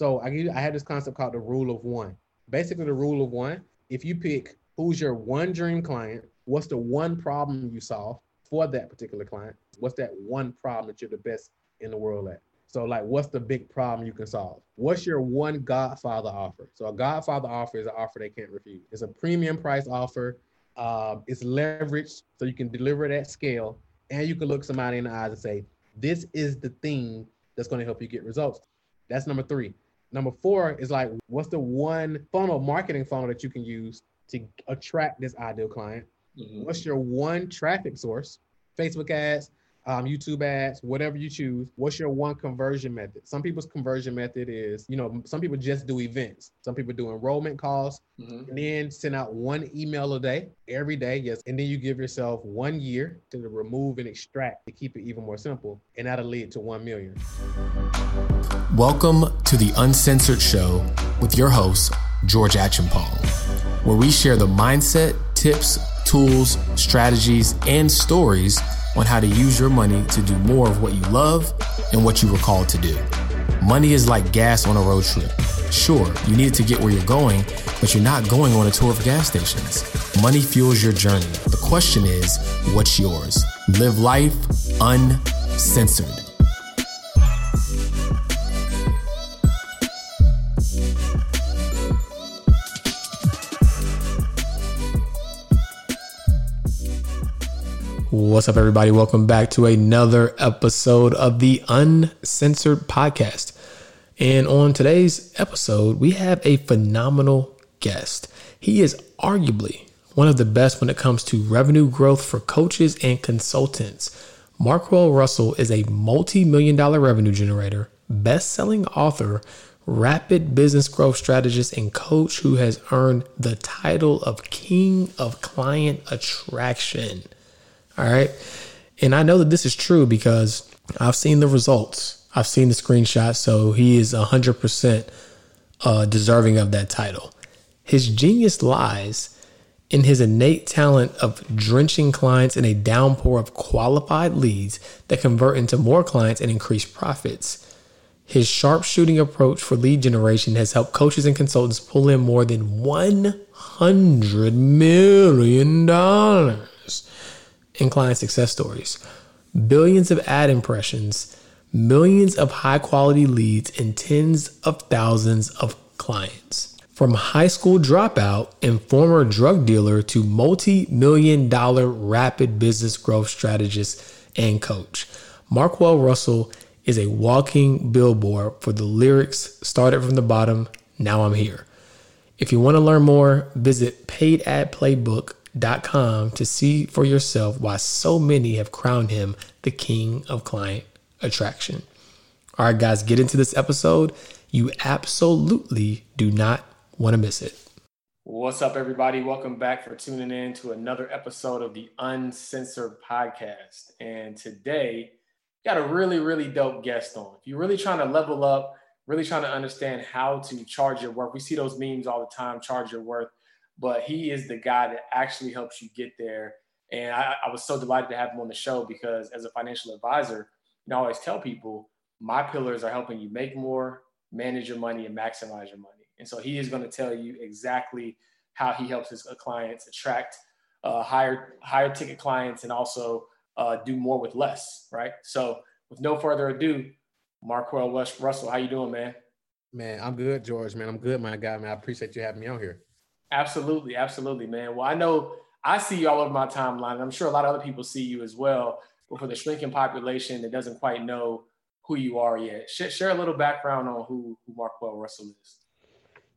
So I I had this concept called the rule of one. Basically, the rule of one. If you pick who's your one dream client, what's the one problem you solve for that particular client? What's that one problem that you're the best in the world at? So, like, what's the big problem you can solve? What's your one Godfather offer? So, a Godfather offer is an offer they can't refuse. It's a premium price offer. Uh, it's leveraged so you can deliver it at scale, and you can look somebody in the eyes and say, "This is the thing that's going to help you get results." That's number three. Number four is like, what's the one funnel, marketing funnel that you can use to attract this ideal client? Mm-hmm. What's your one traffic source? Facebook ads, um, YouTube ads, whatever you choose. What's your one conversion method? Some people's conversion method is, you know, some people just do events. Some people do enrollment calls, mm-hmm. and then send out one email a day, every day. Yes, and then you give yourself one year to remove and extract to keep it even more simple, and that'll lead to one million. Welcome to the Uncensored Show with your host George Achampong, where we share the mindset, tips, tools, strategies, and stories on how to use your money to do more of what you love and what you were called to do. Money is like gas on a road trip. Sure, you need it to get where you're going, but you're not going on a tour of gas stations. Money fuels your journey. The question is, what's yours? Live life uncensored. What's up, everybody? Welcome back to another episode of the Uncensored Podcast. And on today's episode, we have a phenomenal guest. He is arguably one of the best when it comes to revenue growth for coaches and consultants. Marquel Russell is a multi million dollar revenue generator, best selling author, rapid business growth strategist, and coach who has earned the title of King of Client Attraction. All right. And I know that this is true because I've seen the results. I've seen the screenshot. So he is 100% uh, deserving of that title. His genius lies in his innate talent of drenching clients in a downpour of qualified leads that convert into more clients and increase profits. His sharpshooting approach for lead generation has helped coaches and consultants pull in more than $100 million in client success stories, billions of ad impressions, millions of high quality leads, and tens of thousands of clients. From high school dropout and former drug dealer to multi million dollar rapid business growth strategist and coach, Marquel Russell is a walking billboard for the lyrics started from the bottom, now I'm here. If you want to learn more, visit Paid Ad Playbook com to see for yourself why so many have crowned him the king of client attraction. All right, guys, get into this episode. You absolutely do not want to miss it. What's up, everybody? Welcome back for tuning in to another episode of the Uncensored Podcast. And today, got a really, really dope guest on. If you're really trying to level up, really trying to understand how to charge your worth, we see those memes all the time charge your worth but he is the guy that actually helps you get there. And I, I, was so delighted to have him on the show because as a financial advisor, you know, I always tell people my pillars are helping you make more, manage your money, and maximize your money. And so he is going to tell you exactly how he helps his clients attract uh, higher higher ticket clients and also uh, do more with less. Right. So with no further ado, Marquel West Russell, how you doing, man? Man, I'm good, George. Man, I'm good, my guy. Man, I appreciate you having me on here. Absolutely, absolutely, man. Well, I know I see you all over my timeline. I'm sure a lot of other people see you as well. But for the shrinking population that doesn't quite know who you are yet, share, share a little background on who, who Marquel Russell is.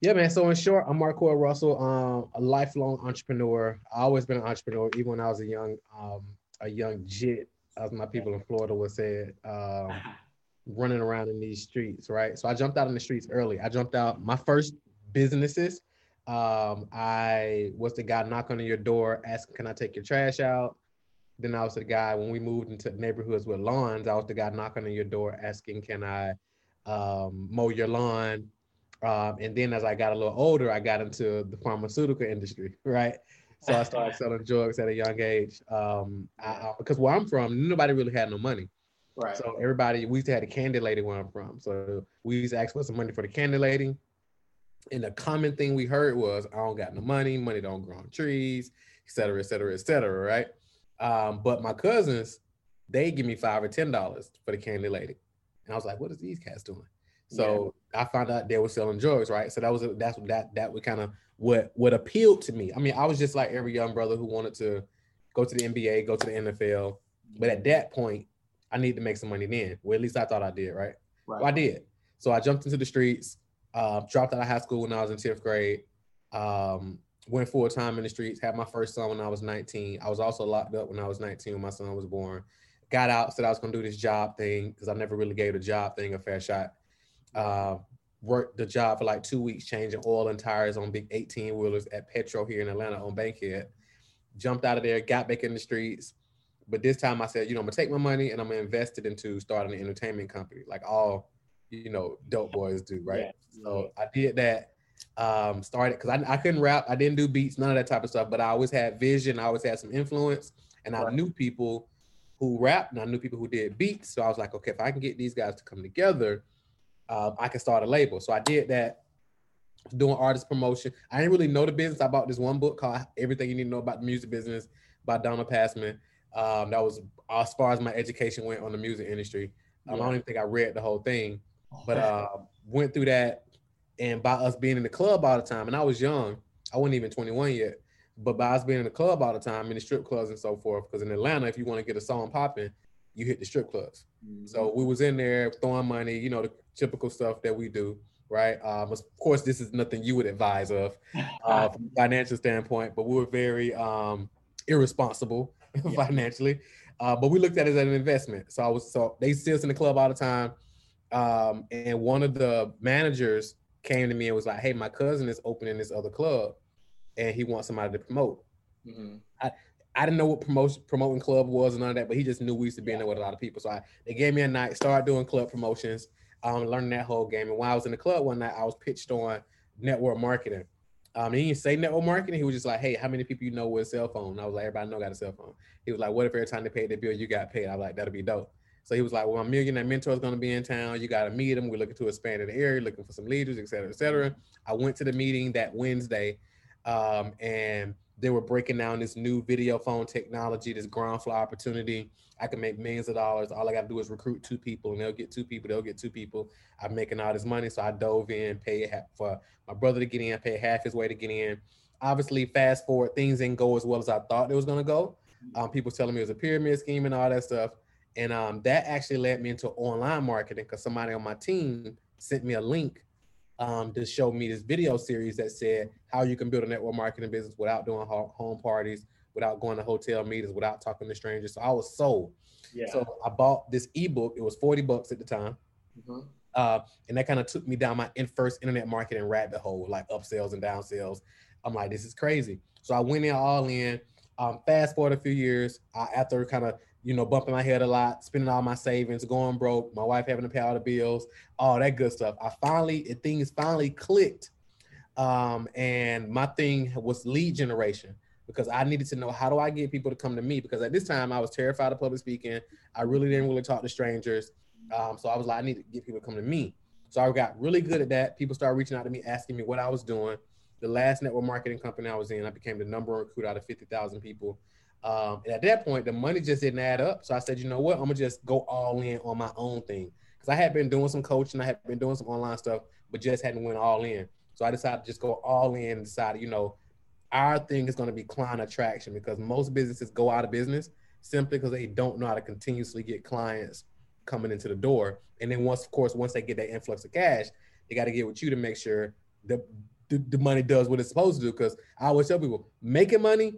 Yeah, man. So in short, I'm Marquel Russell, um, a lifelong entrepreneur. I always been an entrepreneur, even when I was a young, um, a young jit, as my people in Florida would say um, running around in these streets, right? So I jumped out in the streets early. I jumped out. My first businesses um, I was the guy knocking on your door asking, "Can I take your trash out?" Then I was the guy when we moved into neighborhoods with lawns. I was the guy knocking on your door asking, "Can I um, mow your lawn?" Um, and then as I got a little older, I got into the pharmaceutical industry, right? So I started selling drugs at a young age. Um, because where I'm from, nobody really had no money. Right. So everybody, we used to have the candy lady where I'm from. So we used to ask for some money for the candy lady. And the common thing we heard was, I don't got no money, money don't grow on trees, et cetera, et cetera, et cetera, right? Um, but my cousins, they give me five or ten dollars for the candy lady. And I was like, what is these cats doing? So yeah. I found out they were selling drugs, right? So that was that's that that would kind of what what appealed to me. I mean, I was just like every young brother who wanted to go to the NBA, go to the NFL. But at that point, I need to make some money then. Well, at least I thought I did, right? right. Well, I did. So I jumped into the streets, uh, dropped out of high school when I was in 10th grade, um, went full time in the streets, had my first son when I was 19. I was also locked up when I was 19 when my son was born. Got out, said I was gonna do this job thing because I never really gave the job thing a fair shot. Uh, worked the job for like two weeks, changing oil and tires on big 18 wheelers at Petro here in Atlanta on Bankhead. Jumped out of there, got back in the streets. But this time I said, you know, I'm gonna take my money and I'm gonna invest it into starting an entertainment company, like all, you know, dope boys do, right? Yeah. So I did that. Um, started because I, I couldn't rap, I didn't do beats, none of that type of stuff, but I always had vision, I always had some influence, and I knew people who rapped and I knew people who did beats. So I was like, okay, if I can get these guys to come together, um, I can start a label. So I did that, doing artist promotion. I didn't really know the business. I bought this one book called Everything You Need to Know About the Music Business by Donald Passman. Um, that was as far as my education went on the music industry. Um, yeah. I don't even think I read the whole thing, but uh, went through that. And by us being in the club all the time, and I was young, I wasn't even 21 yet, but by us being in the club all the time, in the strip clubs and so forth, because in Atlanta, if you want to get a song popping, you hit the strip clubs. Mm-hmm. So we was in there throwing money, you know, the typical stuff that we do, right? Um, of course, this is nothing you would advise of uh, from a financial standpoint, but we were very um, irresponsible yeah. financially. Uh, but we looked at it as an investment. So I was so they see us in the club all the time. Um, and one of the managers came to me and was like, "Hey, my cousin is opening this other club, and he wants somebody to promote." Mm-hmm. I, I didn't know what promotion promoting club was and none of that, but he just knew we used to be in there with a lot of people. So I, they gave me a night, started doing club promotions, um, learning that whole game. And while I was in the club one night, I was pitched on network marketing. Um, he didn't say network marketing. He was just like, "Hey, how many people you know with a cell phone?" And I was like, "Everybody know got a cell phone." He was like, "What if every time they paid their bill, you got paid?" I was like, "That'll be dope." So he was like, "Well, my millionaire mentor is going to be in town. You got to meet him. We're looking to expand in the area, looking for some leaders, et cetera, et cetera." I went to the meeting that Wednesday, um, and they were breaking down this new video phone technology, this ground floor opportunity. I can make millions of dollars. All I got to do is recruit two people, and they'll get two people. They'll get two people. I'm making all this money, so I dove in, paid for my brother to get in, paid half his way to get in. Obviously, fast forward, things didn't go as well as I thought it was gonna go. Um, people telling me it was a pyramid scheme and all that stuff, and um, that actually led me into online marketing because somebody on my team sent me a link um, to show me this video series that said how you can build a network marketing business without doing home parties, without going to hotel meetings, without talking to strangers. So I was sold. Yeah. So I bought this ebook. It was 40 bucks at the time. Mm-hmm. Uh, and that kind of took me down my in first internet marketing rabbit hole, like upsells and downsells. I'm like, this is crazy. So I went in all in. Um, fast forward a few years, I, after kind of you know bumping my head a lot, spending all my savings, going broke, my wife having to pay all the bills, all that good stuff. I finally, things finally clicked, um, and my thing was lead generation because I needed to know how do I get people to come to me because at this time I was terrified of public speaking. I really didn't really talk to strangers. Um, so I was like, I need to get people to come to me. So I got really good at that. People started reaching out to me, asking me what I was doing. The last network marketing company I was in, I became the number one recruit out of 50,000 people. Um, and at that point, the money just didn't add up. So I said, you know what? I'm gonna just go all in on my own thing. Because I had been doing some coaching, I had been doing some online stuff, but just hadn't went all in. So I decided to just go all in and decided, you know, our thing is to be client attraction because most businesses go out of business simply because they don't know how to continuously get clients coming into the door. And then once, of course, once they get that influx of cash, they got to get with you to make sure the, the, the money does what it's supposed to do. Because I always tell people, making money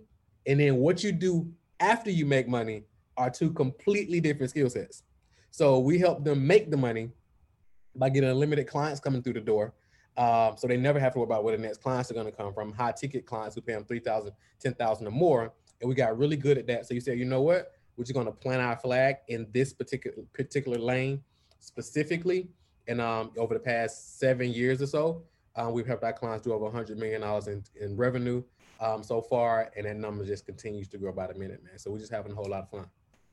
and then what you do after you make money are two completely different skill sets. So we help them make the money by getting unlimited clients coming through the door. Um, so they never have to worry about where the next clients are going to come from. High ticket clients who pay them 3000 10000 or more. And we got really good at that. So you say, you know what? We're just going to plant our flag in this particular particular lane specifically. And um, over the past seven years or so, um, we've helped our clients do over 100 million dollars in, in revenue um, so far, and that number just continues to grow by the minute, man. So we're just having a whole lot of fun.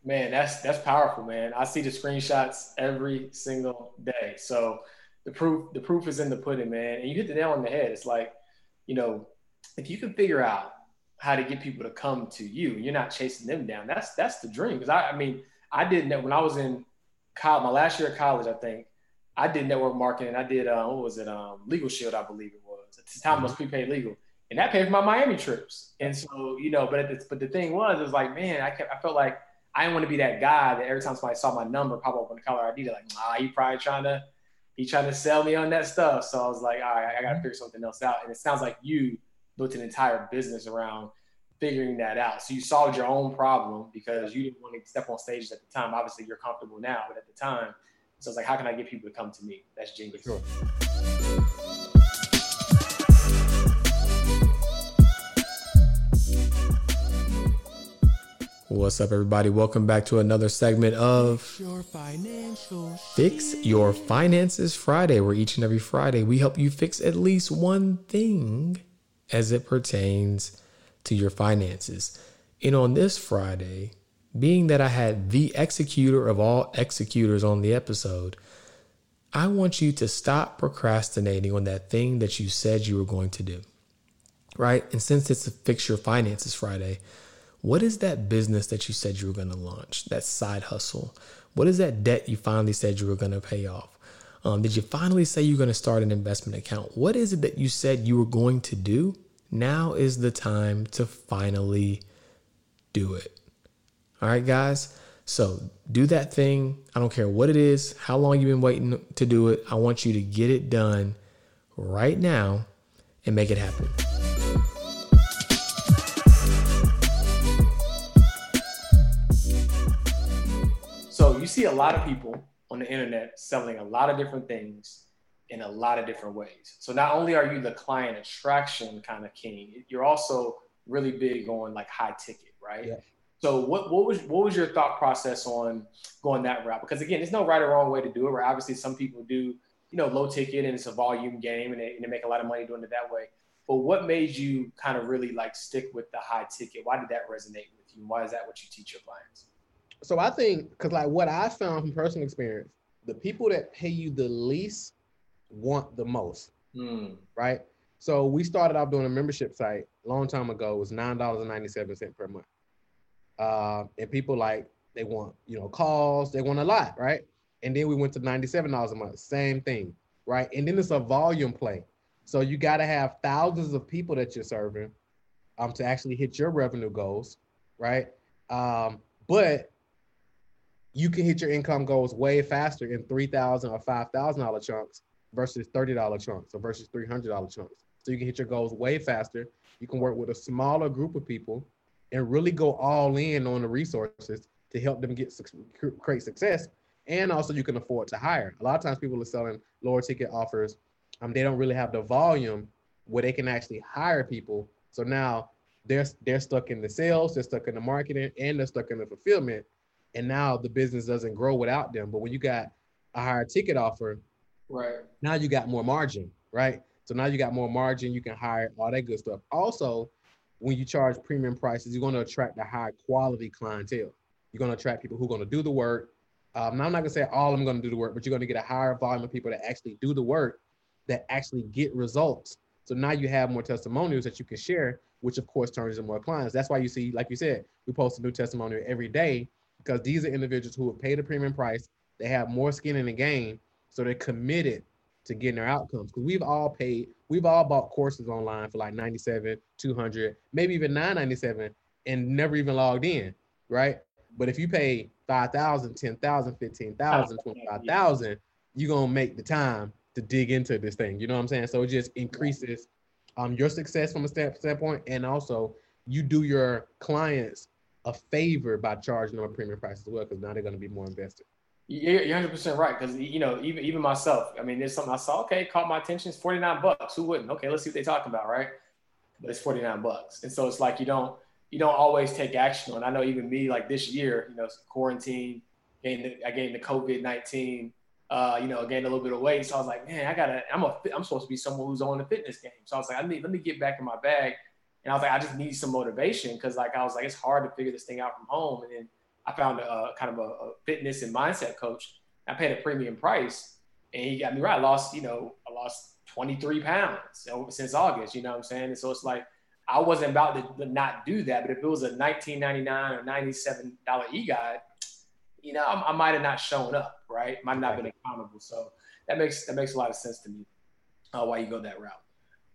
Man, that's that's powerful, man. I see the screenshots every single day. So the proof the proof is in the pudding, man. And you hit the nail on the head. It's like, you know, if you can figure out how to get people to come to you, you're not chasing them down. That's that's the dream. Because I, I mean, I did that when I was in college, my last year of college, I think. I did network marketing. I did uh, what was it? Um, Legal Shield, I believe it was. At the time, it was prepaid legal, and that paid for my Miami trips. And so, you know, but the, but the thing was, it was like, man, I kept, I felt like I didn't want to be that guy that every time somebody saw my number pop up on the caller ID, they're like, nah, he probably trying to he trying to sell me on that stuff. So I was like, all right, I got to mm-hmm. figure something else out. And it sounds like you built an entire business around figuring that out. So you solved your own problem because you didn't want to step on stages at the time. Obviously, you're comfortable now, but at the time, so it's like, how can I get people to come to me? That's genius. Sure. What's up, everybody? Welcome back to another segment of Your Fix Your Finances Friday, where each and every Friday we help you fix at least one thing as it pertains to your finances. And on this Friday, being that I had the executor of all executors on the episode, I want you to stop procrastinating on that thing that you said you were going to do. Right? And since it's a Fix Your Finances Friday, what is that business that you said you were going to launch? That side hustle? What is that debt you finally said you were going to pay off? Um, did you finally say you're going to start an investment account? What is it that you said you were going to do? Now is the time to finally do it. All right, guys. So do that thing. I don't care what it is, how long you've been waiting to do it. I want you to get it done right now and make it happen. You see a lot of people on the internet selling a lot of different things in a lot of different ways. So not only are you the client attraction kind of king, you're also really big on like high ticket, right? Yeah. So what, what was what was your thought process on going that route? Because again, there's no right or wrong way to do it. Right? Obviously, some people do you know low ticket and it's a volume game and they, and they make a lot of money doing it that way. But what made you kind of really like stick with the high ticket? Why did that resonate with you? Why is that what you teach your clients? So I think because like what I found from personal experience, the people that pay you the least want the most, mm. right? So we started off doing a membership site a long time ago. It was nine dollars and ninety seven cent per month, uh, and people like they want you know calls, they want a lot, right? And then we went to ninety seven dollars a month, same thing, right? And then it's a volume play, so you got to have thousands of people that you're serving, um, to actually hit your revenue goals, right? Um, but you can hit your income goals way faster in three thousand or five thousand dollar chunks versus thirty dollar chunks or versus three hundred dollar chunks. So you can hit your goals way faster. You can work with a smaller group of people and really go all in on the resources to help them get create success. And also, you can afford to hire. A lot of times, people are selling lower ticket offers. Um, they don't really have the volume where they can actually hire people. So now they're they're stuck in the sales, they're stuck in the marketing, and they're stuck in the fulfillment and now the business doesn't grow without them. But when you got a higher ticket offer, right now you got more margin, right? So now you got more margin, you can hire all that good stuff. Also, when you charge premium prices, you're going to attract a high quality clientele. You're going to attract people who are going to do the work. Um, now I'm not going to say all of them going to do the work, but you're going to get a higher volume of people that actually do the work, that actually get results. So now you have more testimonials that you can share, which of course turns into more clients. That's why you see, like you said, we post a new testimonial every day because these are individuals who have paid a premium price. They have more skin in the game, so they're committed to getting their outcomes. Because we've all paid, we've all bought courses online for like 97, 200, maybe even 997 and never even logged in, right? But if you pay 5,000, 10,000, 15,000, 25,000, you're going to make the time to dig into this thing. You know what I'm saying? So it just increases um, your success from a standpoint. And also you do your clients a favor by charging them a premium price as well, because now they're going to be more invested. You're 100 percent right. Because you know, even even myself, I mean, there's something I saw. Okay, caught my attention. It's 49 bucks. Who wouldn't? Okay, let's see what they're talking about, right? But it's 49 bucks, and so it's like you don't you don't always take action on. I know even me, like this year, you know, quarantine, gained the, I gained the COVID 19. Uh, you know, gained a little bit of weight. So I was like, man, I gotta. I'm a. I'm supposed to be someone who's on the fitness game. So I was like, I need. Let me get back in my bag and I was like, I just need some motivation because like I was like, it's hard to figure this thing out from home. And then I found a, a kind of a, a, fitness and mindset coach. I paid a premium price, and he got me right. I lost, you know, I lost 23 pounds since August. You know what I'm saying? And so it's like I wasn't about to not do that. But if it was a 19.99 or 97 dollar e guide, you know, I, I might have not shown up. Right? Might not have been accountable. So that makes that makes a lot of sense to me. Uh, why you go that route?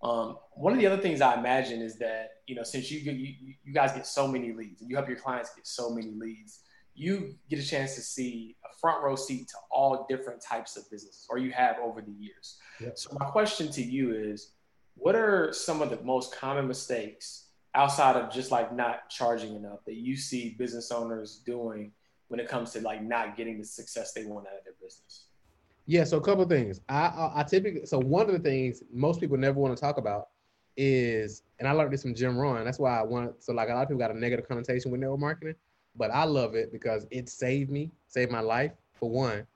Um, one of the other things I imagine is that you know since you, you you guys get so many leads and you help your clients get so many leads, you get a chance to see a front row seat to all different types of businesses, or you have over the years. Yep. So my question to you is, what are some of the most common mistakes outside of just like not charging enough that you see business owners doing when it comes to like not getting the success they want out of their business? Yeah, so a couple of things. I, I, I typically so one of the things most people never want to talk about is, and I learned this from Jim Rohn. That's why I want. So like a lot of people got a negative connotation with network marketing, but I love it because it saved me, saved my life for one,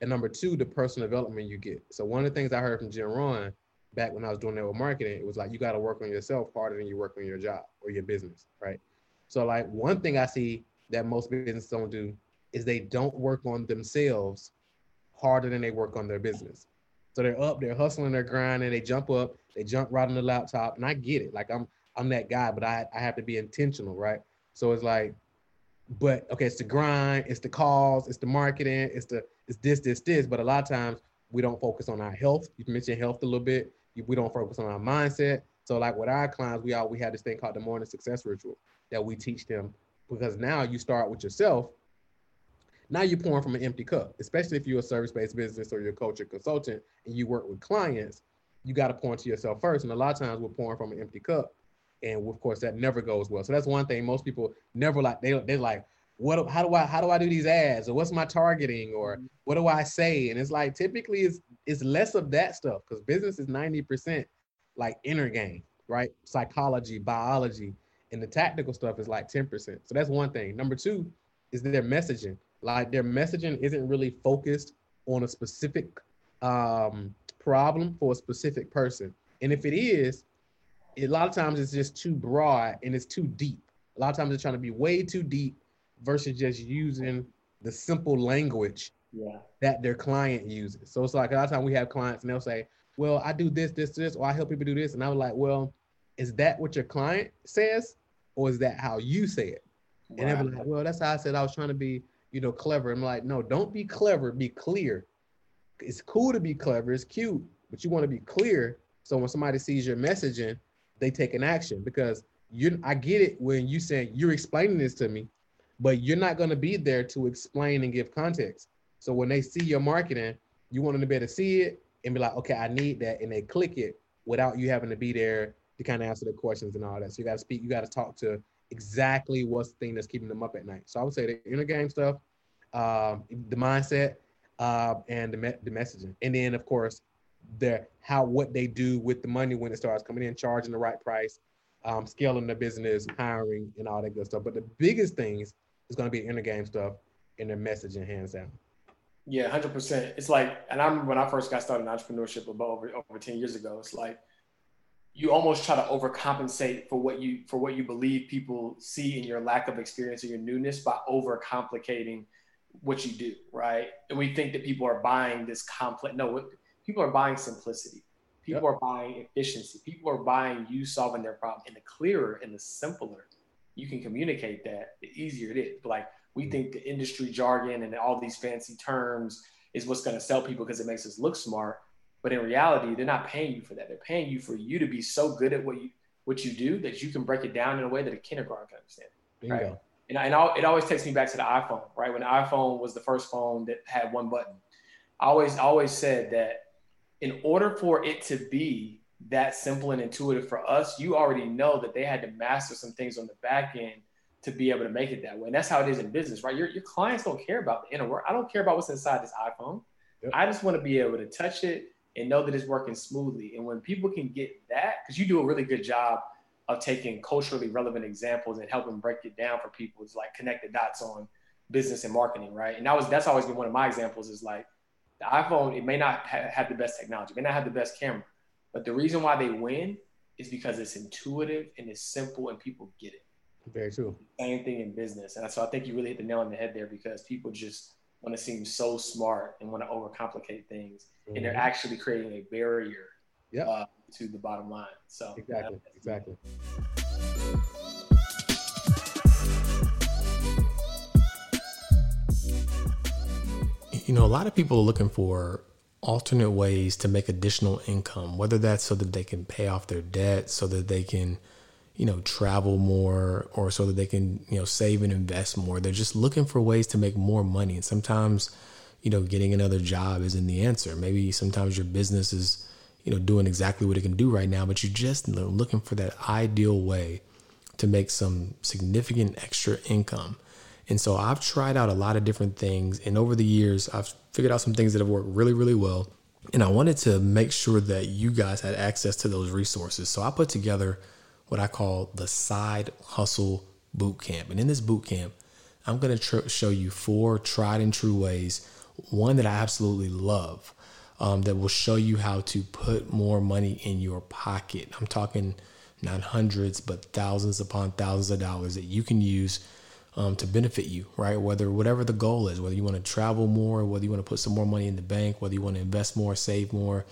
and number two, the personal development you get. So one of the things I heard from Jim Rohn back when I was doing network marketing, it was like you got to work on yourself harder than you work on your job or your business, right? So like one thing I see that most businesses don't do is they don't work on themselves harder than they work on their business. So they're up, they're hustling, they're grinding, they jump up, they jump right on the laptop, and I get it. Like I'm I'm that guy, but I I have to be intentional, right? So it's like, but okay, it's the grind, it's the calls, it's the marketing, it's the it's this, this, this. But a lot of times we don't focus on our health. You mentioned health a little bit. We don't focus on our mindset. So like with our clients, we all we have this thing called the morning success ritual that we teach them because now you start with yourself now you're pouring from an empty cup, especially if you're a service-based business or you're a or consultant and you work with clients, you got to pour into yourself first. And a lot of times we're pouring from an empty cup. And of course that never goes well. So that's one thing most people never like, they, they're like, what, how do I, how do I do these ads or what's my targeting or mm-hmm. what do I say? And it's like, typically it's, it's less of that stuff because business is 90% like inner game, right? Psychology, biology, and the tactical stuff is like 10%. So that's one thing. Number two is their messaging like their messaging isn't really focused on a specific um, problem for a specific person. And if it is, a lot of times it's just too broad and it's too deep. A lot of times they're trying to be way too deep versus just using the simple language yeah. that their client uses. So it's like a lot of times we have clients and they'll say, Well, I do this, this, this, or I help people do this. And I was like, Well, is that what your client says? Or is that how you say it? And they'll be like, Well, that's how I said I was trying to be you know, clever. I'm like, no, don't be clever, be clear. It's cool to be clever, it's cute, but you want to be clear. So when somebody sees your messaging, they take an action because you I get it when you say you're explaining this to me, but you're not to be there to explain and give context. So when they see your marketing, you want them to be able to see it and be like, okay, I need that, and they click it without you having to be there to kind of answer the questions and all that. So you got to speak, you got to talk to exactly what's the thing that's keeping them up at night. So I would say the inner game stuff, um, the mindset, uh, and the, me- the messaging, and then of course the how what they do with the money when it starts coming in, charging the right price, um, scaling the business, hiring, and all that good stuff. But the biggest things is going to be inner game stuff and their messaging, hands down. Yeah, hundred percent. It's like, and I remember when I first got started in entrepreneurship about over over ten years ago. It's like you almost try to overcompensate for what you for what you believe people see in your lack of experience or your newness by overcomplicating what you do, right? And we think that people are buying this complex. No, people are buying simplicity. People yep. are buying efficiency. People are buying you solving their problem. And the clearer and the simpler you can communicate that, the easier it is. Like we mm-hmm. think the industry jargon and all these fancy terms is what's going to sell people because it makes us look smart. But in reality, they're not paying you for that. They're paying you for you to be so good at what you what you do that you can break it down in a way that a kindergarten can understand. Bingo. Right? And, and it always takes me back to the iPhone, right? When the iPhone was the first phone that had one button, I always always said that in order for it to be that simple and intuitive for us, you already know that they had to master some things on the back end to be able to make it that way. And that's how it is in business, right? Your, your clients don't care about the inner work. I don't care about what's inside this iPhone. Yep. I just want to be able to touch it and know that it's working smoothly. And when people can get that, because you do a really good job of taking culturally relevant examples and helping break it down for people, it's like connect the dots on business and marketing, right? And that was that's always been one of my examples is like the iPhone, it may not ha- have the best technology, may not have the best camera, but the reason why they win is because it's intuitive and it's simple and people get it. Very true. Same thing in business. And so I think you really hit the nail on the head there because people just want to seem so smart and want to overcomplicate things. Mm-hmm. And they're mm-hmm. actually creating a barrier yep. uh, to the bottom line. So exactly, exactly. You know, a lot of people are looking for alternate ways to make additional income, whether that's so that they can pay off their debt, so that they can, you know, travel more, or so that they can, you know, save and invest more. They're just looking for ways to make more money. And sometimes, you know, getting another job isn't the answer. Maybe sometimes your business is, you know, doing exactly what it can do right now, but you're just looking for that ideal way to make some significant extra income. And so I've tried out a lot of different things. And over the years, I've figured out some things that have worked really, really well. And I wanted to make sure that you guys had access to those resources. So I put together what I call the Side Hustle Boot Camp. And in this boot camp, I'm going to tr- show you four tried and true ways. One that I absolutely love um, that will show you how to put more money in your pocket. I'm talking not hundreds, but thousands upon thousands of dollars that you can use um, to benefit you, right? Whether whatever the goal is, whether you want to travel more, whether you want to put some more money in the bank, whether you want to invest more, save more,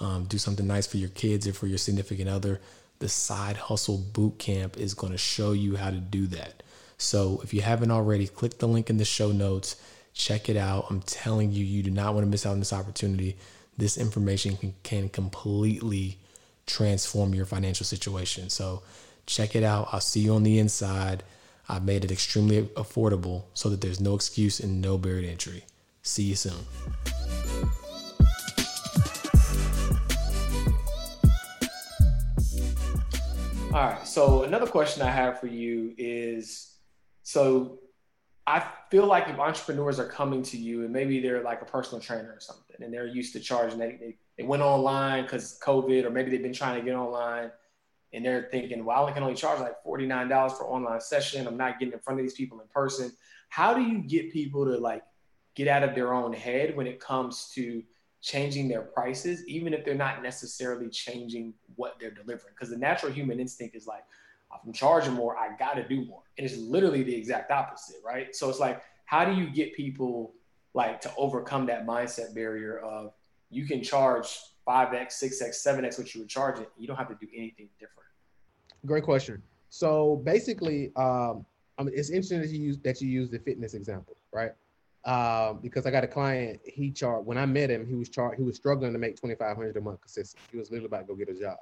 um, do something nice for your kids or for your significant other, the Side Hustle Boot Camp is going to show you how to do that. So if you haven't already, click the link in the show notes, check it out. I'm telling you, you do not want to miss out on this opportunity. This information can, can completely transform your financial situation. So check it out. I'll see you on the inside. I've made it extremely affordable so that there's no excuse and no barrier to entry. See you soon. All right. So another question I have for you is so I feel like if entrepreneurs are coming to you and maybe they're like a personal trainer or something and they're used to charging, they, they, they went online because COVID, or maybe they've been trying to get online and they're thinking, well, I can only charge like $49 for online session. I'm not getting in front of these people in person. How do you get people to like get out of their own head when it comes to changing their prices, even if they're not necessarily changing what they're delivering? Because the natural human instinct is like, I'm charging more, I got to do more. And it's literally the exact opposite, right? So it's like, how do you get people like to overcome that mindset barrier of you can charge 5x, 6x, 7x what you were charging. You don't have to do anything different. Great question. So basically, um, I mean, it's interesting that you use that you use the fitness example, right? Um, because I got a client, he charged when I met him, he was charged, he was struggling to make twenty five hundred a month consistent. He was literally about to go get a job.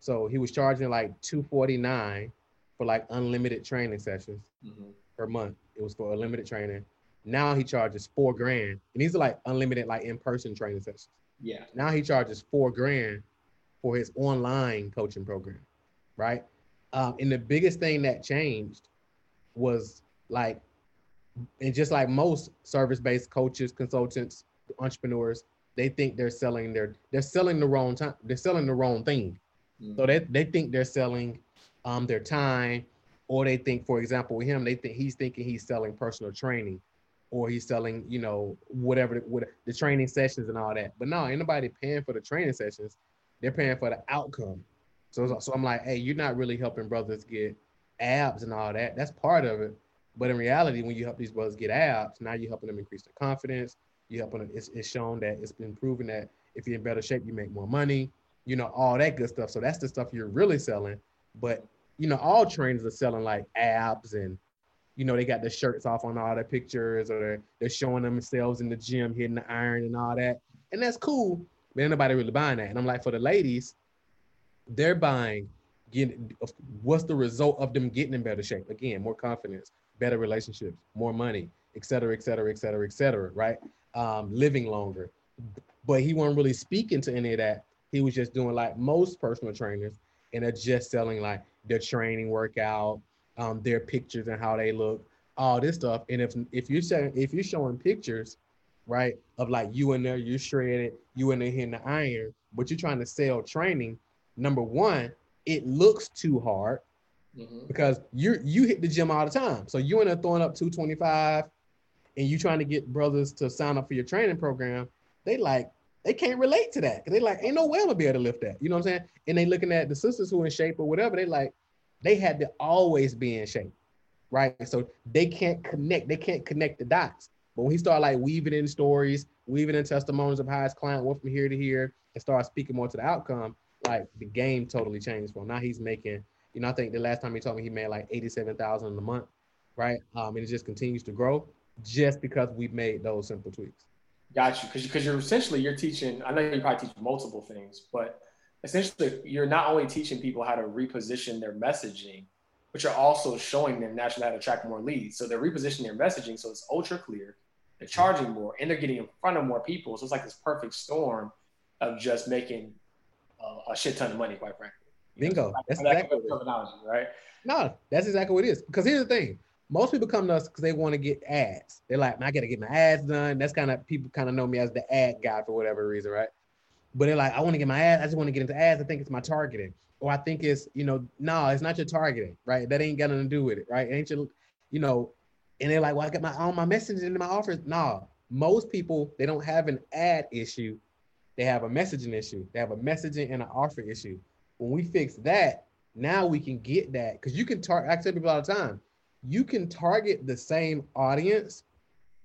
So he was charging like two forty nine for like unlimited training sessions mm-hmm. per month. It was for unlimited training. Now he charges four grand, and these are like unlimited, like in person training sessions. Yeah. Now he charges four grand for his online coaching program right? Um, and the biggest thing that changed was like, and just like most service-based coaches, consultants, entrepreneurs, they think they're selling their they're selling the wrong time. They're selling the wrong thing. Mm-hmm. So they, they think they're selling um, their time, or they think, for example, with him, they think he's thinking he's selling personal training, or he's selling, you know, whatever the, what, the training sessions and all that. But no, anybody paying for the training sessions. They're paying for the outcome. So, so I'm like, hey, you're not really helping brothers get abs and all that. That's part of it. But in reality, when you help these brothers get abs, now you're helping them increase their confidence. You helping them. It's, it's shown that it's been proven that if you're in better shape, you make more money. You know all that good stuff. So that's the stuff you're really selling. But you know, all trainers are selling like abs and you know, they got the shirts off on all their pictures or they're, they're showing themselves in the gym hitting the iron and all that. And that's cool. But ain't nobody really buying that. And I'm like, for the ladies, they're buying getting what's the result of them getting in better shape again more confidence better relationships more money et cetera et cetera et cetera et cetera right? Um, living longer. But he wasn't really speaking to any of that. He was just doing like most personal trainers and they're just selling like their training workout um, their pictures and how they look all this stuff. And if if you're saying if you're showing pictures right of like you in there you're shredded you in there hitting the iron but you're trying to sell training number one, it looks too hard mm-hmm. because you you hit the gym all the time. So you end up throwing up 225 and you trying to get brothers to sign up for your training program, they like they can't relate to that. They like, ain't no way I'm gonna be able to lift that. You know what I'm saying? And they looking at the sisters who in shape or whatever, they like, they had to always be in shape, right? So they can't connect, they can't connect the dots. But when he started like weaving in stories, weaving in testimonies of how his client went from here to here and started speaking more to the outcome, like the game totally changed for him. Now he's making, you know, I think the last time he told me he made like 87,000 a month, right? Um, and it just continues to grow just because we've made those simple tweaks. Got you. Because because you're essentially you're teaching. I know you probably teach multiple things, but essentially you're not only teaching people how to reposition their messaging, but you're also showing them naturally how to attract more leads. So they're repositioning their messaging so it's ultra clear. They're charging more and they're getting in front of more people. So it's like this perfect storm of just making uh, a shit ton of money, quite frankly. Bingo. That's exactly terminology, right? No, that's exactly what it is. Because here's the thing: most people come to us because they want to get ads. They're like, I got to get my ads done. That's kind of people kind of know me as the ad guy for whatever reason, right? But they're like, I want to get my ads. I just want to get into ads. I think it's my targeting, or I think it's you know, no, it's not your targeting, right? That ain't got nothing to do with it, right? Ain't your, you know, and they're like, well, I got my all my messages into my offers. No, most people they don't have an ad issue. They have a messaging issue. They have a messaging and an offer issue. When we fix that, now we can get that because you can target. I tell people all the time, you can target the same audience,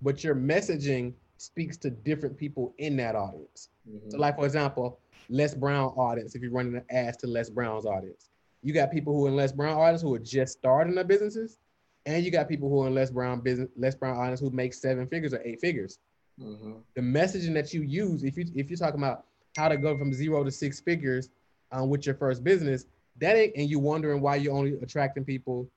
but your messaging speaks to different people in that audience. Mm-hmm. So, like for example, Les Brown audience. If you're running an ads to Les Brown's audience, you got people who are in Les Brown audience who are just starting their businesses, and you got people who are in Les Brown business, Les Brown audience who make seven figures or eight figures. Mm-hmm. The messaging that you use, if you if you're talking about how to go from zero to six figures um, with your first business, that ain't, and you wondering why you're only attracting people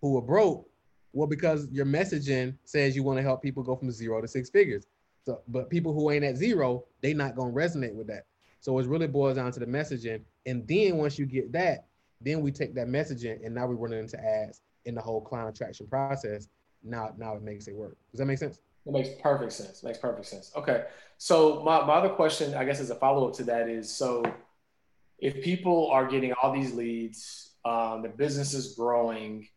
who are broke. Well, because your messaging says you want to help people go from zero to six figures. So, but people who ain't at zero, they not gonna resonate with that. So it really boils down to the messaging. And then once you get that, then we take that messaging and now we run into ads in the whole client attraction process. Now, now it makes it work. Does that make sense? It makes perfect sense. Makes perfect sense. Okay. So my, my other question, I guess, as a follow up to that is so if people are getting all these leads, um, the business is growing,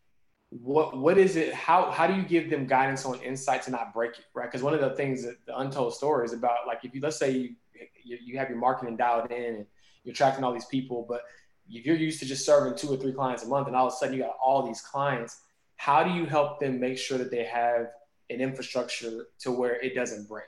what what is it? How how do you give them guidance on insight to not break it, right? Because one of the things that the untold story is about, like if you let's say you, you, you have your marketing dialed in and you're attracting all these people, but if you're used to just serving two or three clients a month, and all of a sudden you got all these clients, how do you help them make sure that they have an infrastructure to where it doesn't break?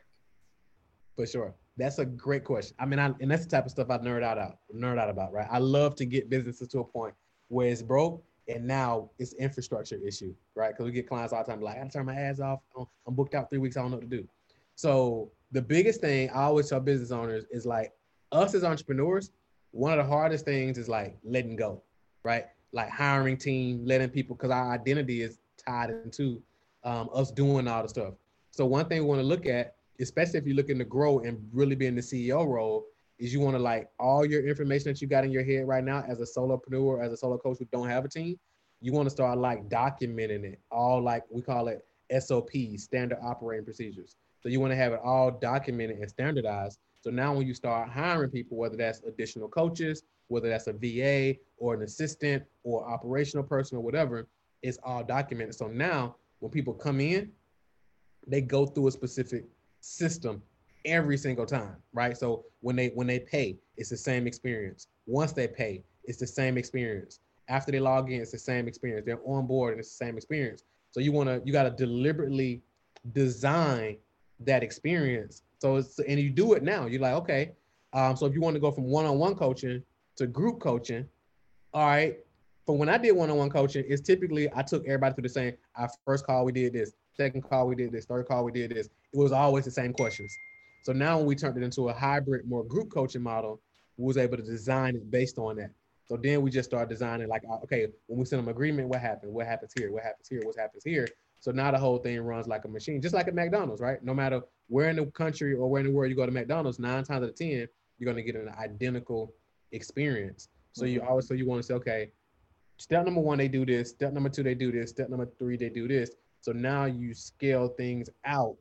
For sure. That's a great question. I mean, I, and that's the type of stuff I nerd out, out nerd out about, right? I love to get businesses to a point where it's broke and now it's infrastructure issue, right? Because we get clients all the time like, I turn my ads off. I'm booked out three weeks. I don't know what to do. So the biggest thing I always tell business owners is like us as entrepreneurs, one of the hardest things is like letting go, right? Like hiring team, letting people, because our identity is tied into um, us doing all the stuff. So one thing we want to look at especially if you're looking to grow and really be in the CEO role, is you want to like all your information that you got in your head right now as a solopreneur, as a solo coach who don't have a team, you want to start like documenting it, all like we call it SOPs, standard operating procedures. So you want to have it all documented and standardized. So now when you start hiring people, whether that's additional coaches, whether that's a VA or an assistant or operational person or whatever, it's all documented. So now when people come in, they go through a specific system every single time, right? So when they when they pay, it's the same experience. Once they pay, it's the same experience. After they log in, it's the same experience. They're on board and it's the same experience. So you want to you got to deliberately design that experience. So it's and you do it now. You're like, okay. Um, so if you want to go from one-on-one coaching to group coaching, all right. From when I did one-on-one coaching, it's typically I took everybody through the same. Our first call we did this. Second call we did this. Third call we did this. It was always the same questions. So now when we turned it into a hybrid, more group coaching model, we was able to design it based on that. So then we just started designing like, uh, okay, when we send them agreement, what happened? What happens here? What happens here? What happens here? So now the whole thing runs like a machine, just like at McDonald's, right? No matter where in the country or where in the world you go to McDonald's, nine times out of ten, you're gonna get an identical experience. So mm-hmm. you always so you want to say, okay, step number one, they do this. Step number two, they do this. Step number three, they do this. So now you scale things out.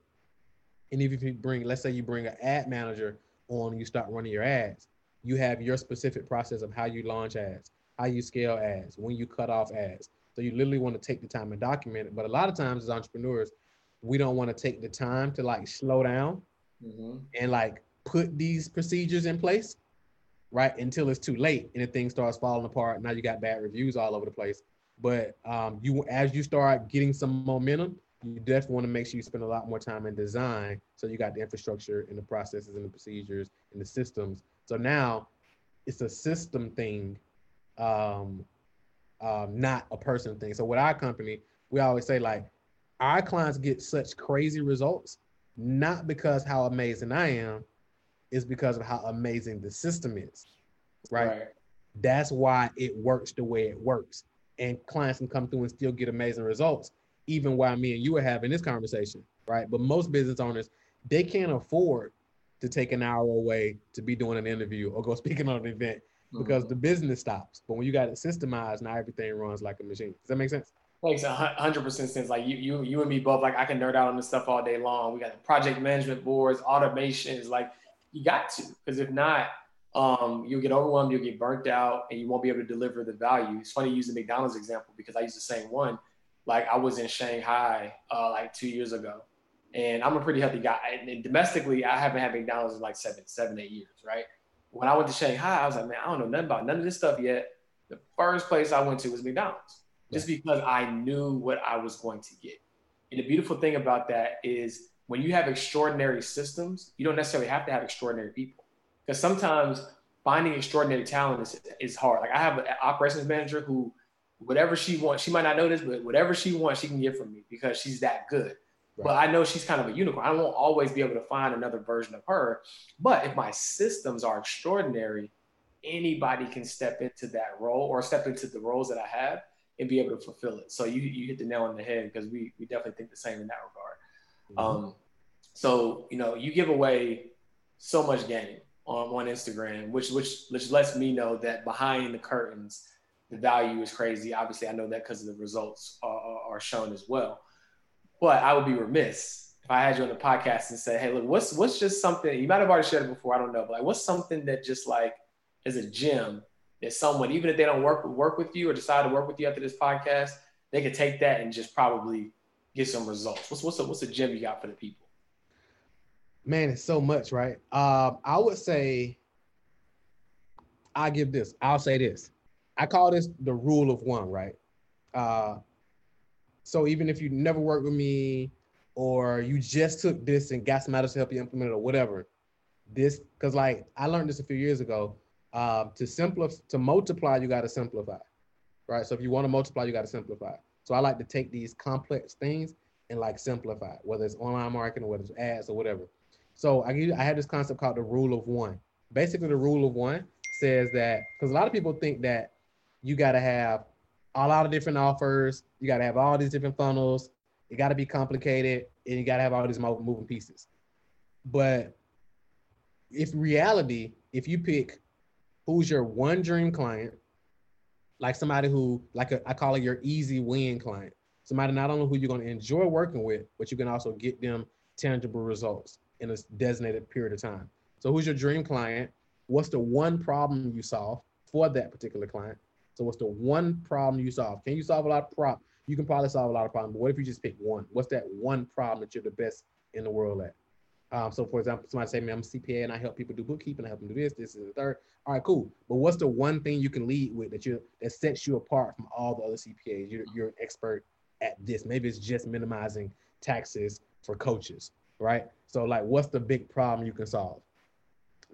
And if you bring, let's say you bring an ad manager on, you start running your ads, you have your specific process of how you launch ads, how you scale ads, when you cut off ads. So you literally want to take the time and document it. But a lot of times as entrepreneurs, we don't want to take the time to like slow down mm-hmm. and like put these procedures in place. right? Until it's too late and the thing starts falling apart. Now you got bad reviews all over the place. But um, you as you start getting some momentum, you definitely want to make sure you spend a lot more time in design. So you got the infrastructure and the processes and the procedures and the systems. So now it's a system thing, um, um, not a person thing. So with our company, we always say like our clients get such crazy results, not because how amazing I am, is because of how amazing the system is. Right? right. That's why it works the way it works. And clients can come through and still get amazing results even while me and you are having this conversation, right? But most business owners, they can't afford to take an hour away to be doing an interview or go speaking on an event because mm-hmm. the business stops. But when you got it systemized, now everything runs like a machine. Does that make sense? Makes hundred percent sense. Like you, you, you and me both. Like I can nerd out on this stuff all day long. We got the project management boards, automations. Like you got to, because if not, um, you'll get overwhelmed, you'll get burnt out, and you won't be able to deliver the value. It's funny using McDonald's example because I use the same one like I was in Shanghai uh, like two years ago, and I'm a pretty healthy guy. And domestically, I haven't had McDonald's in like seven, seven, eight years, right? When I went to Shanghai, I was like, man, I don't know nothing about none of this stuff yet. The first place I went to was McDonald's, just because I knew what I was going to get. And the beautiful thing about that is when you have extraordinary systems, you don't necessarily have to have extraordinary people. Because sometimes finding extraordinary talent is, is hard. Like I have an operations manager who whatever she wants, she might not know this, but whatever she wants, she can get from me because she's that good. Right. But I know she's kind of a unicorn. I won't always be able to find another version of her. But if my systems are extraordinary, anybody can step into that role or step into the roles that I have and be able to fulfill it. So you you hit the nail on the head because we we definitely think the same in that regard. Mm-hmm. Um, so you know you give away so much game on on Instagram, which which which lets me know that behind the curtains the value is crazy. Obviously, I know that because the results are, are, shown as well. But I would be remiss if I had you on the podcast and say, "Hey, look, what's what's just something you might have already shared it before. I don't know, but like, what's something that just like is a gem that someone, even if they don't work work with you or decide to work with you after this podcast, they could take that and just probably get some results. What's what's a, what's a gem you got for the people? Man, it's so much, right? Um, I would say I give this. I'll say this. I call this the rule of one, right? Uh, so even if you never worked with me or you just took this and got somebody to help you implement it or whatever, this because like I learned this a few years ago. Uh, to simplify, to multiply, you got to simplify, right? So if you want to multiply, you got to simplify. So I like to take these complex things and like simplify, whether it's online marketing, or whether it's ads or whatever. So I I had this concept called the rule of one. Basically, the rule of one says that because a lot of people think that you got to have a lot of different offers. You got to have all these different funnels. It got to be complicated, and you got to have all these moving pieces. But if reality, if you pick who's your one dream client, like somebody who, like a, I call it your easy win client, somebody not only who you're going to enjoy working with, but you can also get them tangible results in a designated period of time. So, who's your dream client? What's the one problem you solve for that particular client? So what's the one problem you solve? Can you solve a lot of problems? You can probably solve a lot of problems, but what if you just pick one? What's that one problem that you're the best in the world at? Um, so for example, somebody say, man, I'm a CPA and I help people do bookkeeping, I help them do this, this is the third. All right, cool. But what's the one thing you can lead with that you that sets you apart from all the other CPAs? You're, you're an expert at this. Maybe it's just minimizing taxes for coaches, right? So like, what's the big problem you can solve?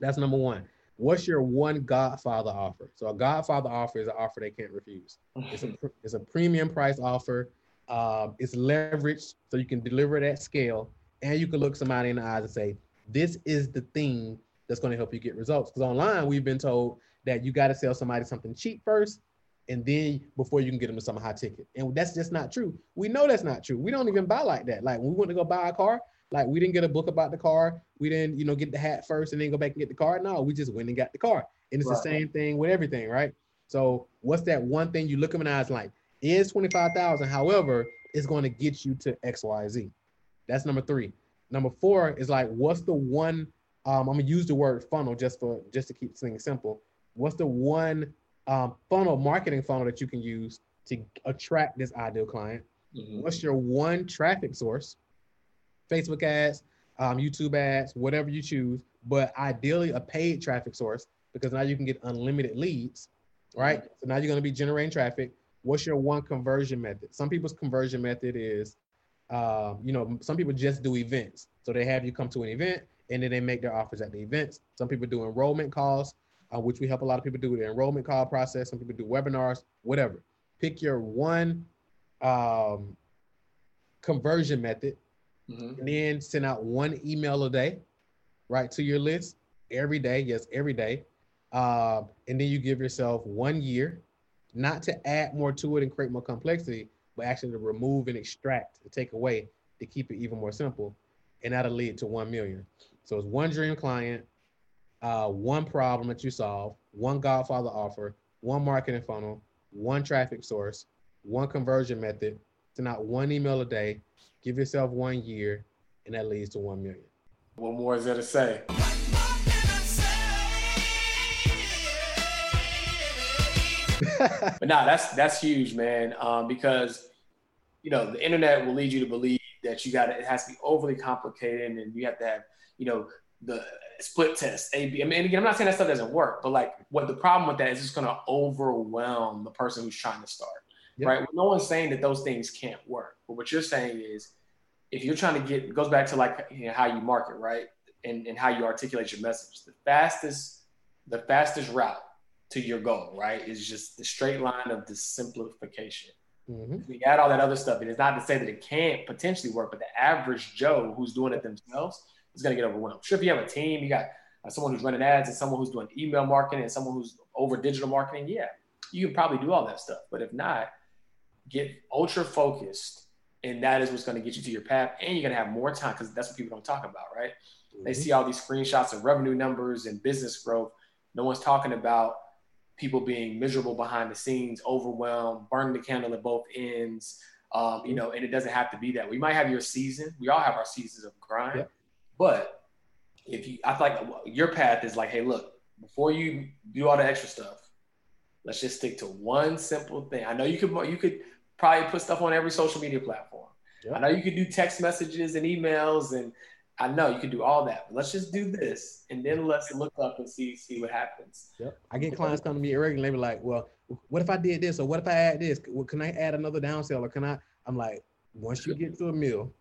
That's number one what's your one Godfather offer? So a Godfather offer is an offer they can't refuse. It's a it's a premium price offer. Uh, it's leveraged so you can deliver it at scale, and you can look somebody in the eyes and say, "This is the thing that's going to help you get results." Because online we've been told that you got to sell somebody something cheap first, and then before you can get them to some high ticket, and that's just not true. We know that's not true. We don't even buy like that. Like when we went to go buy a car, like we didn't get a book about the car. We didn't, you know, get the hat first and then go back and get the car. No, we just went and got the car. And it's right. the same thing with everything, right? So what's that one thing you look them in the eyes like is 25,000. However, it's going to get you to X, Y, Z. That's number three. Number four is like, what's the one, um, I'm gonna use the word funnel just for, just to keep things simple. What's the one um, funnel, marketing funnel that you can use to attract this ideal client? Mm-hmm. What's your one traffic source? Facebook ads, um, YouTube ads, whatever you choose, but ideally a paid traffic source because now you can get unlimited leads, right? So now you're going to be generating traffic. What's your one conversion method? Some people's conversion method is, um, you know, some people just do events. So they have you come to an event and then they make their offers at the events. Some people do enrollment calls, uh, which we help a lot of people do the enrollment call process. Some people do webinars, whatever. Pick your one um, conversion method mm-hmm. and then send out one email a day, right, to your list every day. Yes, every day. Uh, and then you give yourself one year, not to add more to it and create more complexity, but actually to remove and extract, to take away, to keep it even more simple. And that'll lead to 1 million. So it's one dream client, uh, one problem that you solve, one Godfather offer, one marketing funnel, one traffic source, one conversion method, send out one email a day, give yourself one year, and that leads to 1 million. What more is there to say? but nah, that's that's huge, man. Um, because you know the internet will lead you to believe that you got it has to be overly complicated and you have to have you know the split test A B. I mean, again, I'm not saying that stuff doesn't work, but like what the problem with that is it's going to overwhelm the person who's trying to start, yep. right? Well, no one's saying that those things can't work, but what you're saying is if you're trying to get it goes back to like you know, how you market, right, and and how you articulate your message. The fastest the fastest route to your goal, right, is just the straight line of the simplification. Mm-hmm. We add all that other stuff, and it's not to say that it can't potentially work, but the average Joe who's doing it themselves is going to get overwhelmed. Sure, if you have a team, you got uh, someone who's running ads and someone who's doing email marketing and someone who's over digital marketing, yeah, you can probably do all that stuff. But if not, get ultra focused, and that is what's going to get you to your path, and you're going to have more time because that's what people don't talk about, right? Mm-hmm. They see all these screenshots of revenue numbers and business growth. No one's talking about people being miserable behind the scenes, overwhelmed, burning the candle at both ends. Um, you mm-hmm. know, and it doesn't have to be that. We might have your season. We all have our seasons of grind. But if you, I feel like your path is like, hey, look, before you do all the extra stuff, let's just stick to one simple thing. I know you could you could probably put stuff on every social media platform. Yep. I know you can do text messages and emails, and I know you can do all that. But let's just do this, and then let's look up and see see what happens. Yep. I get clients come to me irregularly, like, well, what if I did this, or what if I add this? Well, can I add another downsell, or can I? I'm like, once you get to a mill,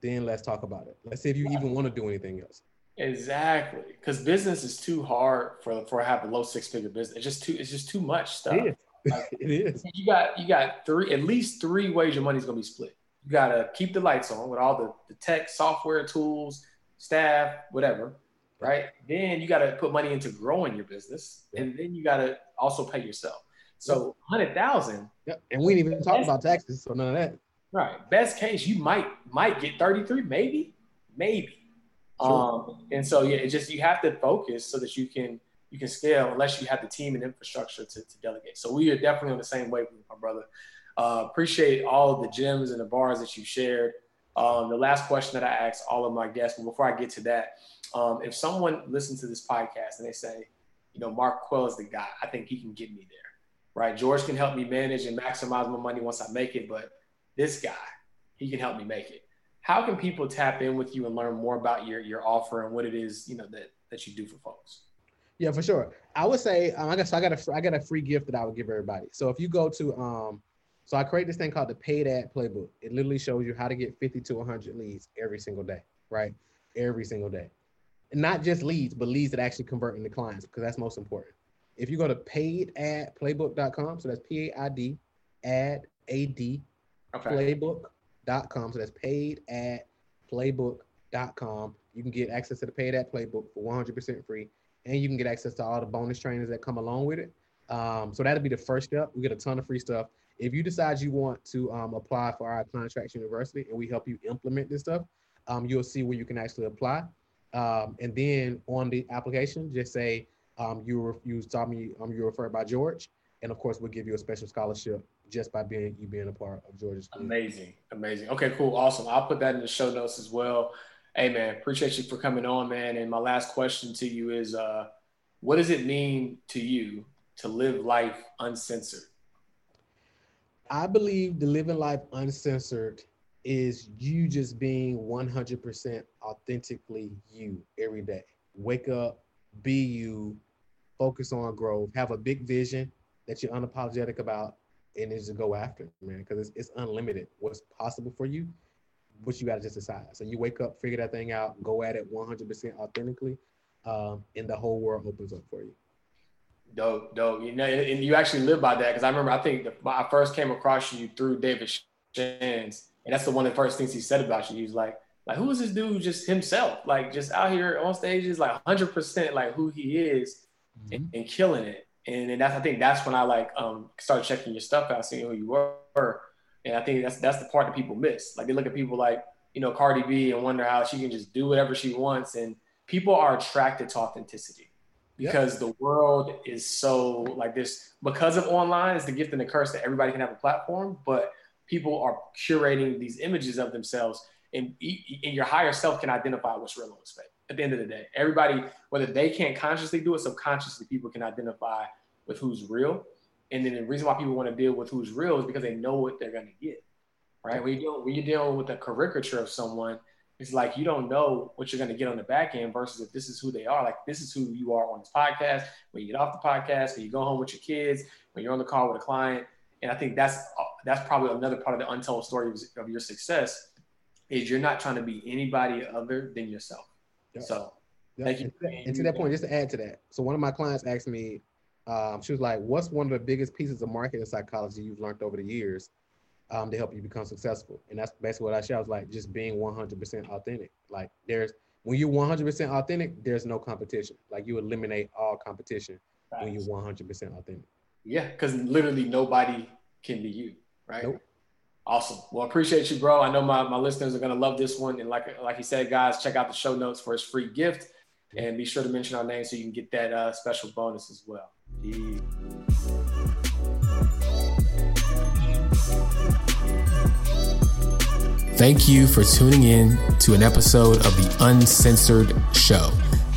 then let's talk about it. Let's see if you even want to do anything else. Exactly, because business is too hard for for have a low six figure business. It's just too it's just too much stuff. It is. Like, it is. You got you got three at least three ways your money's gonna be split. You gotta keep the lights on with all the, the tech, software, tools, staff, whatever. Right. Then you gotta put money into growing your business, and then you gotta also pay yourself. So hundred thousand. Yep. And we didn't even talk about taxes, so none of that. Right. Best case, you might might get 33, maybe, maybe. Sure. Um, and so yeah, it just you have to focus so that you can you can scale unless you have the team and infrastructure to, to delegate. So we are definitely on the same with my brother. Uh, appreciate all the gems and the bars that you shared. Um, the last question that I ask all of my guests, but before I get to that, um, if someone listens to this podcast and they say, you know, Marquel is the guy, I think he can get me there, right? George can help me manage and maximize my money once I make it, but this guy, he can help me make it. How can people tap in with you and learn more about your your offer and what it is you know that that you do for folks? Yeah, for sure. I would say um, I guess I got a I got a free gift that I would give everybody. So if you go to um, so I create this thing called the paid ad playbook. It literally shows you how to get 50 to 100 leads every single day, right? Every single day, and not just leads, but leads that actually convert into clients because that's most important. If you go to paidadplaybook.com, so that's P A I D ad A D okay. playbook.com. So that's paid ad playbook.com. You can get access to the paid Ad playbook for 100% free. And you can get access to all the bonus trainings that come along with it. Um, so that'll be the first step. We get a ton of free stuff. If you decide you want to um, apply for our Attraction University and we help you implement this stuff, um, you'll see where you can actually apply. Um, and then on the application, just say um, you were, you saw me, um, you referred by George, and of course we'll give you a special scholarship just by being you being a part of George's. Amazing, amazing. Okay, cool, awesome. I'll put that in the show notes as well. Hey man, appreciate you for coming on, man. And my last question to you is, uh, what does it mean to you to live life uncensored? I believe the living life uncensored is you just being 100% authentically you every day. Wake up, be you, focus on growth, have a big vision that you're unapologetic about, and just go after it, man, because it's, it's unlimited what's possible for you, but you got to just decide. So you wake up, figure that thing out, go at it 100% authentically, um, and the whole world opens up for you. Dope, dope. You know, and you actually live by that because I remember I think the, I first came across you through David Shands, and that's the one of the first things he said about you. He was like, like who is this dude? Just himself, like just out here on stages, like 100 percent like who he is, mm-hmm. and, and, killing it. And, and that's I think that's when I like um started checking your stuff out, seeing who you were, and I think that's that's the part that people miss. Like they look at people like you know Cardi B and wonder how she can just do whatever she wants, and people are attracted to authenticity because the world is so like this because of online is the gift and the curse that everybody can have a platform but people are curating these images of themselves and, and your higher self can identify what's real and what's fake at the end of the day. Everybody whether they can't consciously do it subconsciously people can identify with who's real and then the reason why people want to deal with who's real is because they know what they're going to get right when you're, dealing, when you're dealing with a caricature of someone it's like you don't know what you're going to get on the back end versus if this is who they are. Like this is who you are on this podcast. When you get off the podcast, when you go home with your kids, when you're on the call with a client, and I think that's that's probably another part of the untold story of, your success is you're not trying to be anybody other than yourself. Yep. So yep. thank you. And to that point, just to add to that, so one of my clients asked me, um, she was like, "What's one of the biggest pieces of marketing psychology you've learned over the years?" um, to help you become successful. And that's basically what I share. I was like, just being 100% authentic. Like there's, when you're 100% authentic, there's no competition. Like you eliminate all competition right. when you're 100% authentic. Yeah, because literally nobody can be you, right? Nope. Awesome. Well, appreciate you, bro. I know my, my listeners are gonna love this one. And like like you said, guys, check out the show notes for his free gift, and be sure to mention our name so you can get that uh, special bonus as well. Yeah. Thank you for tuning in to an episode of the Uncensored Show.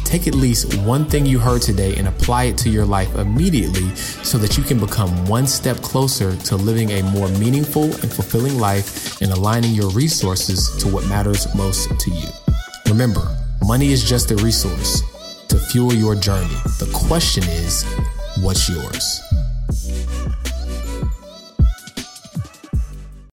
Take at least one thing you heard today and apply it to your life immediately so that you can become one step closer to living a more meaningful and fulfilling life and aligning your resources to what matters most to you. Remember, money is just a resource to fuel your journey. The question is, what's yours?